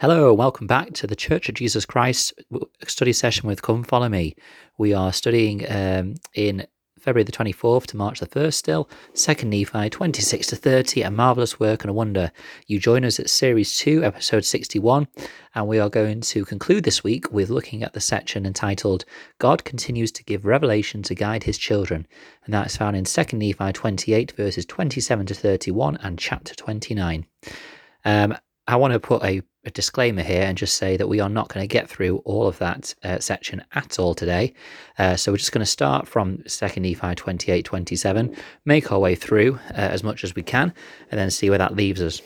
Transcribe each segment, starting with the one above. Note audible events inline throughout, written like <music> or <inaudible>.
Hello, welcome back to the Church of Jesus Christ study session with Come Follow Me. We are studying um, in February the 24th to March the 1st still, 2nd Nephi 26 to 30, a marvellous work and a wonder. You join us at Series 2, Episode 61, and we are going to conclude this week with looking at the section entitled God Continues to Give Revelation to Guide His Children, and that is found in 2nd Nephi 28, verses 27 to 31, and chapter 29. Um, I want to put a a disclaimer here and just say that we are not going to get through all of that uh, section at all today. Uh, so we're just going to start from 2nd Nephi 28 27, make our way through uh, as much as we can, and then see where that leaves us.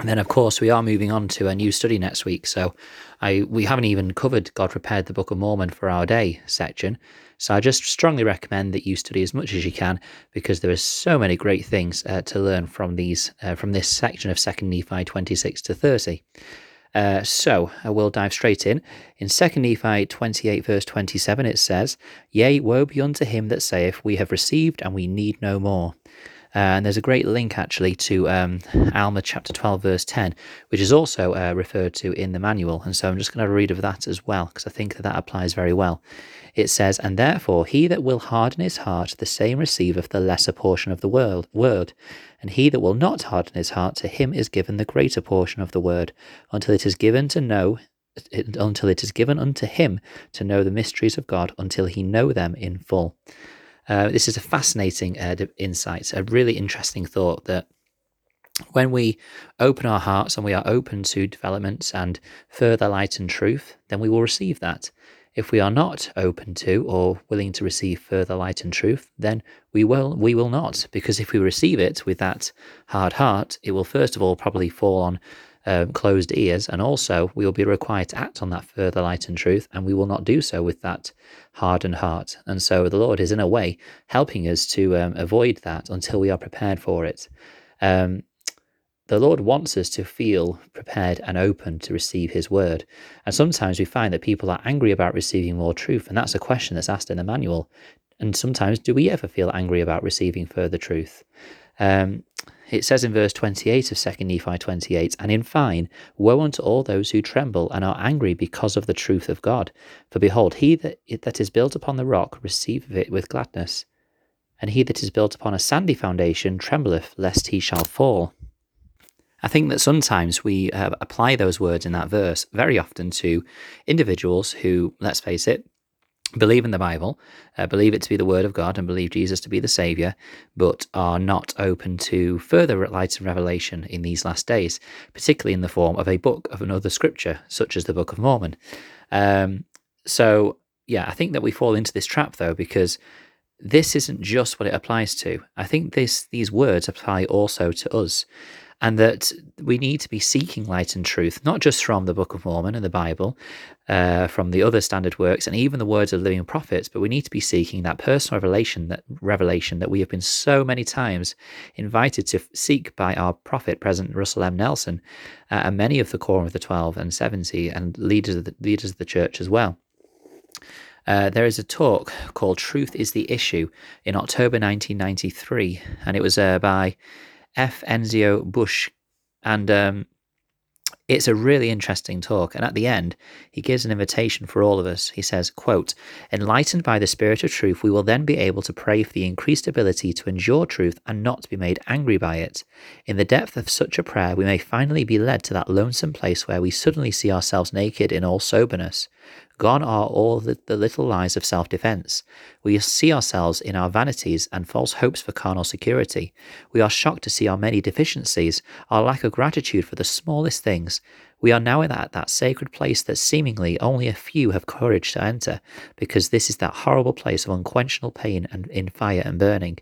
And then, of course, we are moving on to a new study next week. So I we haven't even covered God prepared the Book of Mormon for our day section. So I just strongly recommend that you study as much as you can because there are so many great things uh, to learn from these uh, from this section of Second Nephi 26 to 30. Uh, so I will dive straight in. In 2 Nephi 28, verse 27, it says, Yea, woe be unto him that saith, We have received and we need no more. Uh, and there's a great link actually to um, Alma chapter 12, verse 10, which is also uh, referred to in the manual. And so I'm just going to read of that as well, because I think that that applies very well. It says, And therefore he that will harden his heart, the same receiveth the lesser portion of the world, word. And he that will not harden his heart, to him is given the greater portion of the word, until it is given to know until it is given unto him to know the mysteries of God, until he know them in full. Uh, this is a fascinating uh, insight, a really interesting thought that when we open our hearts and we are open to developments and further light and truth, then we will receive that. If we are not open to or willing to receive further light and truth, then we will we will not. Because if we receive it with that hard heart, it will first of all probably fall on um, closed ears, and also we will be required to act on that further light and truth, and we will not do so with that hardened heart. And so the Lord is, in a way, helping us to um, avoid that until we are prepared for it. Um, the Lord wants us to feel prepared and open to receive His word. And sometimes we find that people are angry about receiving more truth, and that's a question that's asked in the manual. And sometimes, do we ever feel angry about receiving further truth? Um, it says in verse 28 of 2 Nephi 28, And in fine, woe unto all those who tremble and are angry because of the truth of God. For behold, he that, that is built upon the rock receiveth it with gladness. And he that is built upon a sandy foundation trembleth lest he shall fall. I think that sometimes we uh, apply those words in that verse very often to individuals who, let's face it, believe in the Bible, uh, believe it to be the Word of God, and believe Jesus to be the Savior, but are not open to further light and revelation in these last days, particularly in the form of a book of another scripture, such as the Book of Mormon. Um, so, yeah, I think that we fall into this trap though, because this isn't just what it applies to. I think this these words apply also to us and that we need to be seeking light and truth, not just from the Book of Mormon and the Bible, uh, from the other standard works, and even the words of living prophets, but we need to be seeking that personal revelation, that revelation that we have been so many times invited to seek by our prophet, President Russell M. Nelson, uh, and many of the Quorum of the Twelve and Seventy, and leaders of the, leaders of the church as well. Uh, there is a talk called Truth is the Issue in October 1993, and it was uh, by F. Enzio Busche. And um, it's a really interesting talk. And at the end, he gives an invitation for all of us. He says, quote, Enlightened by the Spirit of truth, we will then be able to pray for the increased ability to endure truth and not be made angry by it. In the depth of such a prayer, we may finally be led to that lonesome place where we suddenly see ourselves naked in all soberness. Gone are all the, the little lies of self defense. We see ourselves in our vanities and false hopes for carnal security. We are shocked to see our many deficiencies, our lack of gratitude for the smallest things. We are now in that, that sacred place that seemingly only a few have courage to enter, because this is that horrible place of unquenchable pain and in fire and burning.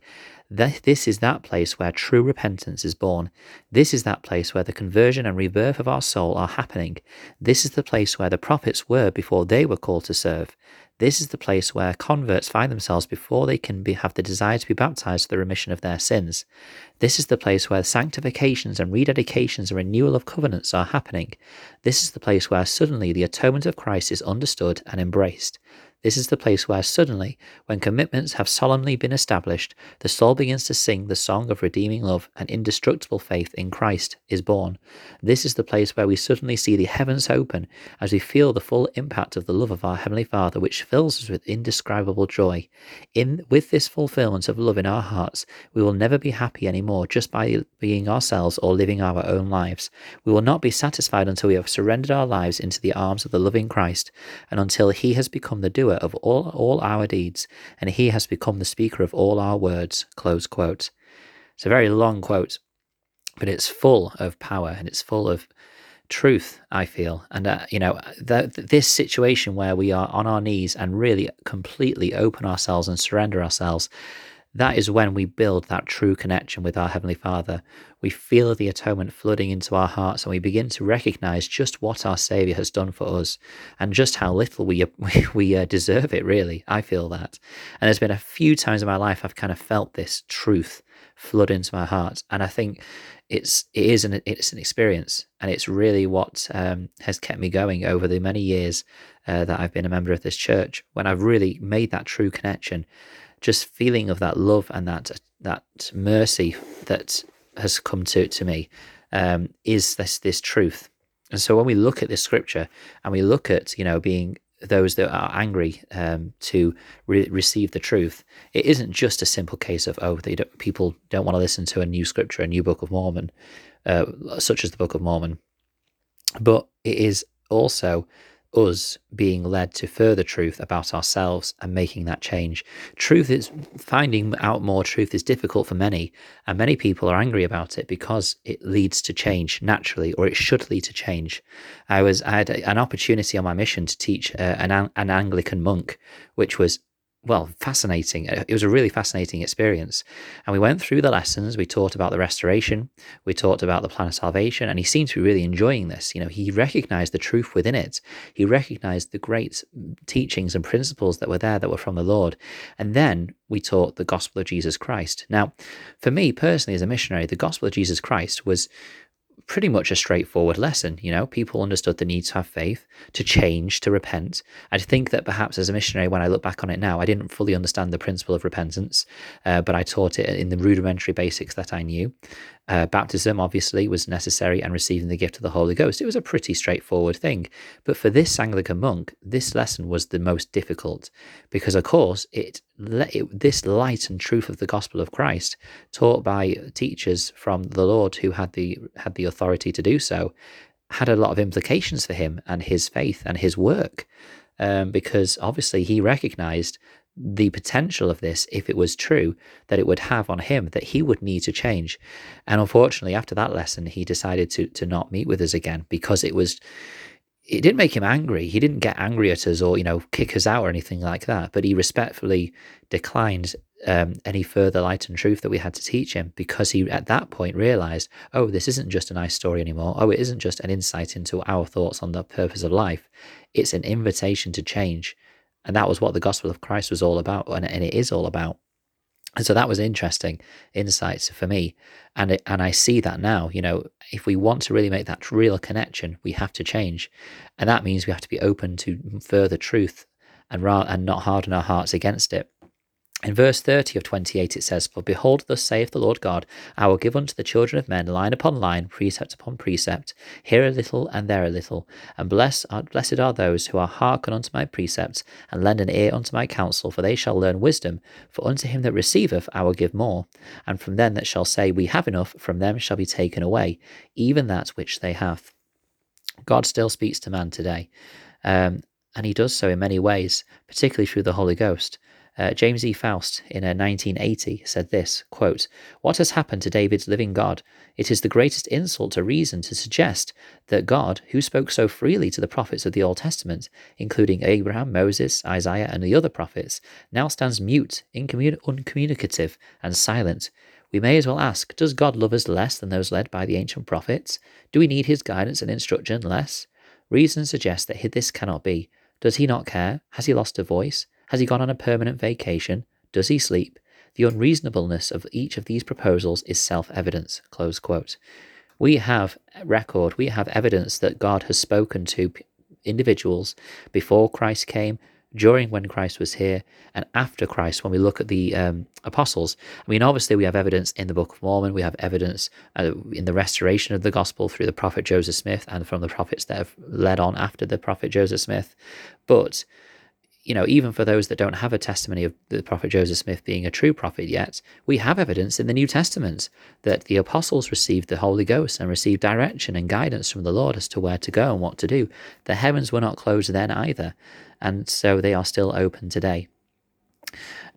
This is that place where true repentance is born. This is that place where the conversion and rebirth of our soul are happening. This is the place where the prophets were before they were called to serve. This is the place where converts find themselves before they can be, have the desire to be baptized for the remission of their sins. This is the place where sanctifications and rededications and renewal of covenants are happening. This is the place where suddenly the atonement of Christ is understood and embraced. This is the place where suddenly, when commitments have solemnly been established, the soul begins to sing the song of redeeming love and indestructible faith in Christ is born. This is the place where we suddenly see the heavens open as we feel the full impact of the love of our Heavenly Father, which fills us with indescribable joy. In with this fulfillment of love in our hearts, we will never be happy anymore just by being ourselves or living our own lives. We will not be satisfied until we have surrendered our lives into the arms of the loving Christ and until He has become the doer of all, all our deeds, and he has become the speaker of all our words. Close quote. It's a very long quote, but it's full of power and it's full of truth, I feel. And, uh, you know, the, this situation where we are on our knees and really completely open ourselves and surrender ourselves that is when we build that true connection with our Heavenly Father. We feel the atonement flooding into our hearts and we begin to recognize just what our Savior has done for us and just how little <laughs> we, we, uh, deserve it, really. I feel that. And there's been a few times in my life I've kind of felt this truth flood into my heart. And I think it's it is an it's an experience, and it's really what um, has kept me going over the many years uh, that I've been a member of this church. When I've really made that true connection, just feeling of that love and that that mercy that has come to to me um, is this this truth. And so when we look at this scripture and we look at you know being those that are angry um, to re- receive the truth, it isn't just a simple case of oh they don't, people don't want to listen to a new scripture, a new Book of Mormon, uh, such as the Book of Mormon, but it is also us being led to further truth about ourselves and making that change. Truth is finding out more truth is difficult for many, and many people are angry about it because it leads to change naturally, or it should lead to change. I was I had an opportunity on my mission to teach uh, an an Anglican monk, which was well, fascinating. Uh, it was a really fascinating experience. And we went through the lessons. We talked about the restoration. We talked about the plan of salvation. And he seemed to be really enjoying this. You know, he recognized the truth within it. He recognized the great teachings and principles that were there that were from the Lord. And then we taught the gospel of Jesus Christ. Now, for me personally, as a missionary, the gospel of Jesus Christ was pretty much a straightforward lesson. You know, people understood the need to have faith, to change, to repent. I think that perhaps as a missionary, when I look back on it now, I didn't fully understand the principle of repentance, uh, but I taught it in the rudimentary basics that I knew. Uh, baptism obviously was necessary and receiving the gift of the Holy Ghost. It was a pretty straightforward thing. But for this Anglican monk, this lesson was the most difficult because, of course, it, it this light and truth of the gospel of Christ, taught by teachers from the Lord who had the had the authority to do so, had a lot of implications for him and his faith and his work. Um, because obviously he recognized the potential of this, if it was true, that it would have on him, that he would need to change. And unfortunately, after that lesson, he decided to to not meet with us again because it was it didn't make him angry. He didn't get angry at us or, you know, kick us out or anything like that. But he respectfully declined um, any further light and truth that we had to teach him because he, at that point, realized, oh, this isn't just a nice story anymore. Oh, it isn't just an insight into our thoughts on the purpose of life. It's an invitation to change. And that was what the gospel of Christ was all about, and, and it is all about. And so that was interesting insights for me. And it, and I see that now, you know, if we want to really make that real connection, we have to change. And that means we have to be open to further truth and, ra- and not harden our hearts against it. In verse 30 of 28, it says, For behold, thus saith the Lord God, I will give unto the children of men line upon line, precept upon precept, here a little and there a little. And blessed are, blessed are those who are hearken unto my precepts, and lend an ear unto my counsel, for they shall learn wisdom. For unto him that receiveth I will give more. And from them that shall say, We have enough, from them shall be taken away, even that which they have. God still speaks to man today. Um, and he does so in many ways, particularly through the Holy Ghost. Uh, James E. Faust in a 1980 said this quote, What has happened to David's living God? It is the greatest insult to reason to suggest that God, who spoke so freely to the prophets of the Old Testament, including Abraham, Moses, Isaiah, and the other prophets, now stands mute, incommun- uncommunicative, and silent. We may as well ask Does God love us less than those led by the ancient prophets? Do we need his guidance and instruction less? Reason suggests that this cannot be. Does he not care? Has he lost a voice? Has he gone on a permanent vacation? Does he sleep? The unreasonableness of each of these proposals is self evidence. Close quote. We have record, we have evidence that God has spoken to individuals before Christ came, during when Christ was here, and after Christ, when we look at the um, apostles. I mean, obviously, we have evidence in the Book of Mormon, we have evidence uh, in the restoration of the gospel through the prophet Joseph Smith and from the prophets that have led on after the prophet Joseph Smith. But you know, even for those that don't have a testimony of the prophet Joseph Smith being a true prophet yet, we have evidence in the New Testament that the apostles received the Holy Ghost and received direction and guidance from the Lord as to where to go and what to do. The heavens were not closed then either, and so they are still open today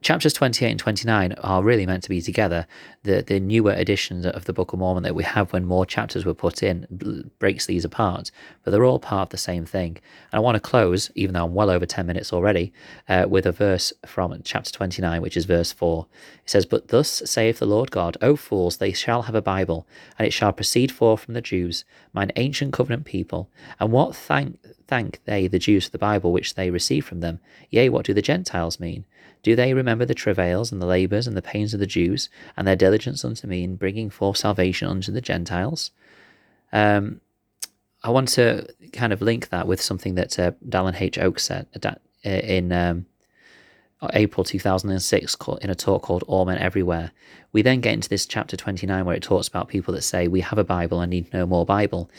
chapters 28 and 29 are really meant to be together. The the newer editions of the Book of Mormon that we have when more chapters were put in breaks these apart, but they're all part of the same thing. And I want to close, even though I'm well over 10 minutes already, uh, with a verse from chapter 29, which is verse 4. It says, But thus saith the Lord God, O fools, they shall have a Bible, and it shall proceed forth from the Jews, mine ancient covenant people. And what thank thank they the Jews for the Bible which they receive from them? Yea, what do the Gentiles mean? Do they remember the travails and the labours and the pains of the Jews, and their diligence unto me in bringing forth salvation unto the Gentiles? Um, I want to kind of link that with something that uh, Dallin H. Oaks said uh, in um, April 2006 in a talk called All Men Everywhere. We then get into this chapter 29 where it talks about people that say, We have a Bible, I need no more Bible.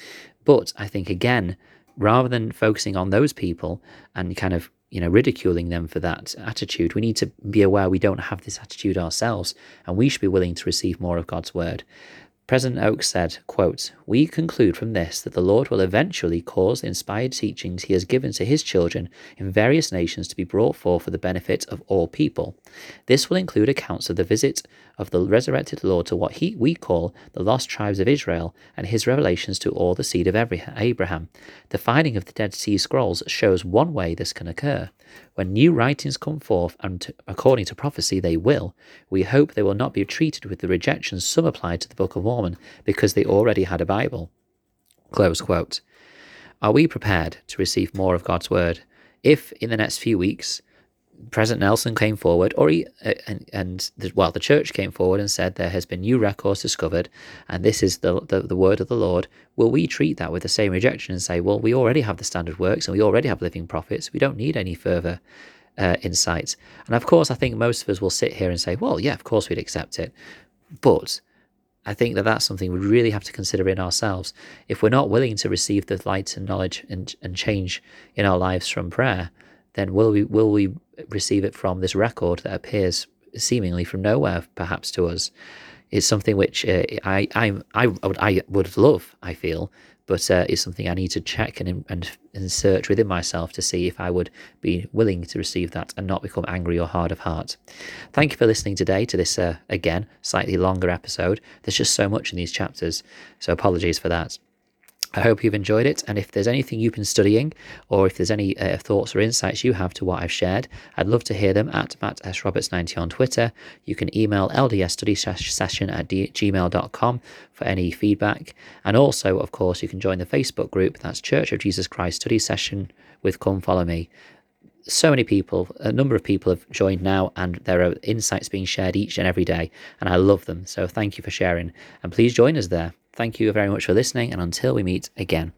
But I think, again, rather than focusing on those people and kind of you know, ridiculing them for that attitude. We need to be aware we don't have this attitude ourselves, and we should be willing to receive more of God's word. President Oaks said, quote, We conclude from this that the Lord will eventually cause the inspired teachings he has given to his children in various nations to be brought forth for the benefit of all people. This will include accounts of the visit of the resurrected Lord to what he, we call the lost tribes of Israel and his revelations to all the seed of Abraham. The finding of the Dead Sea Scrolls shows one way this can occur. When new writings come forth, and according to prophecy they will, we hope they will not be treated with the rejection some applied to the Book of Mormon because they already had a Bible. Close quote. Are we prepared to receive more of God's Word? If in the next few weeks President Nelson came forward, or he, uh, and, and the, well, the church came forward and said there has been new records discovered, and this is the, the, the word of the Lord. Will we treat that with the same rejection and say, well, we already have the standard works and we already have living prophets. We don't need any further uh, insights. And of course, I think most of us will sit here and say, well, yeah, of course we'd accept it. But I think that that's something we really have to consider in ourselves. If we're not willing to receive the light and knowledge and, and change in our lives from prayer, then will we will we receive it from this record that appears seemingly from nowhere, perhaps to us? It's something which uh, I, I I would I would love. I feel, but uh, it's something I need to check and, and and search within myself to see if I would be willing to receive that and not become angry or hard of heart. Thank you for listening today to this uh, again slightly longer episode. There's just so much in these chapters, so apologies for that. I hope you've enjoyed it, and if there's anything you've been studying, or if there's any uh, thoughts or insights you have to what I've shared, I'd love to hear them at Matt S. Roberts 90 on Twitter. You can email ldsstudysession at gmail.com for any feedback. And also, of course, you can join the Facebook group, that's Church of Jesus Christ Study Session with Come Follow Me so many people, a number of people have joined now, and there are insights being shared each and every day, and I love them. So thank you for sharing, and please join us there. Thank you very much for listening, and until we meet again.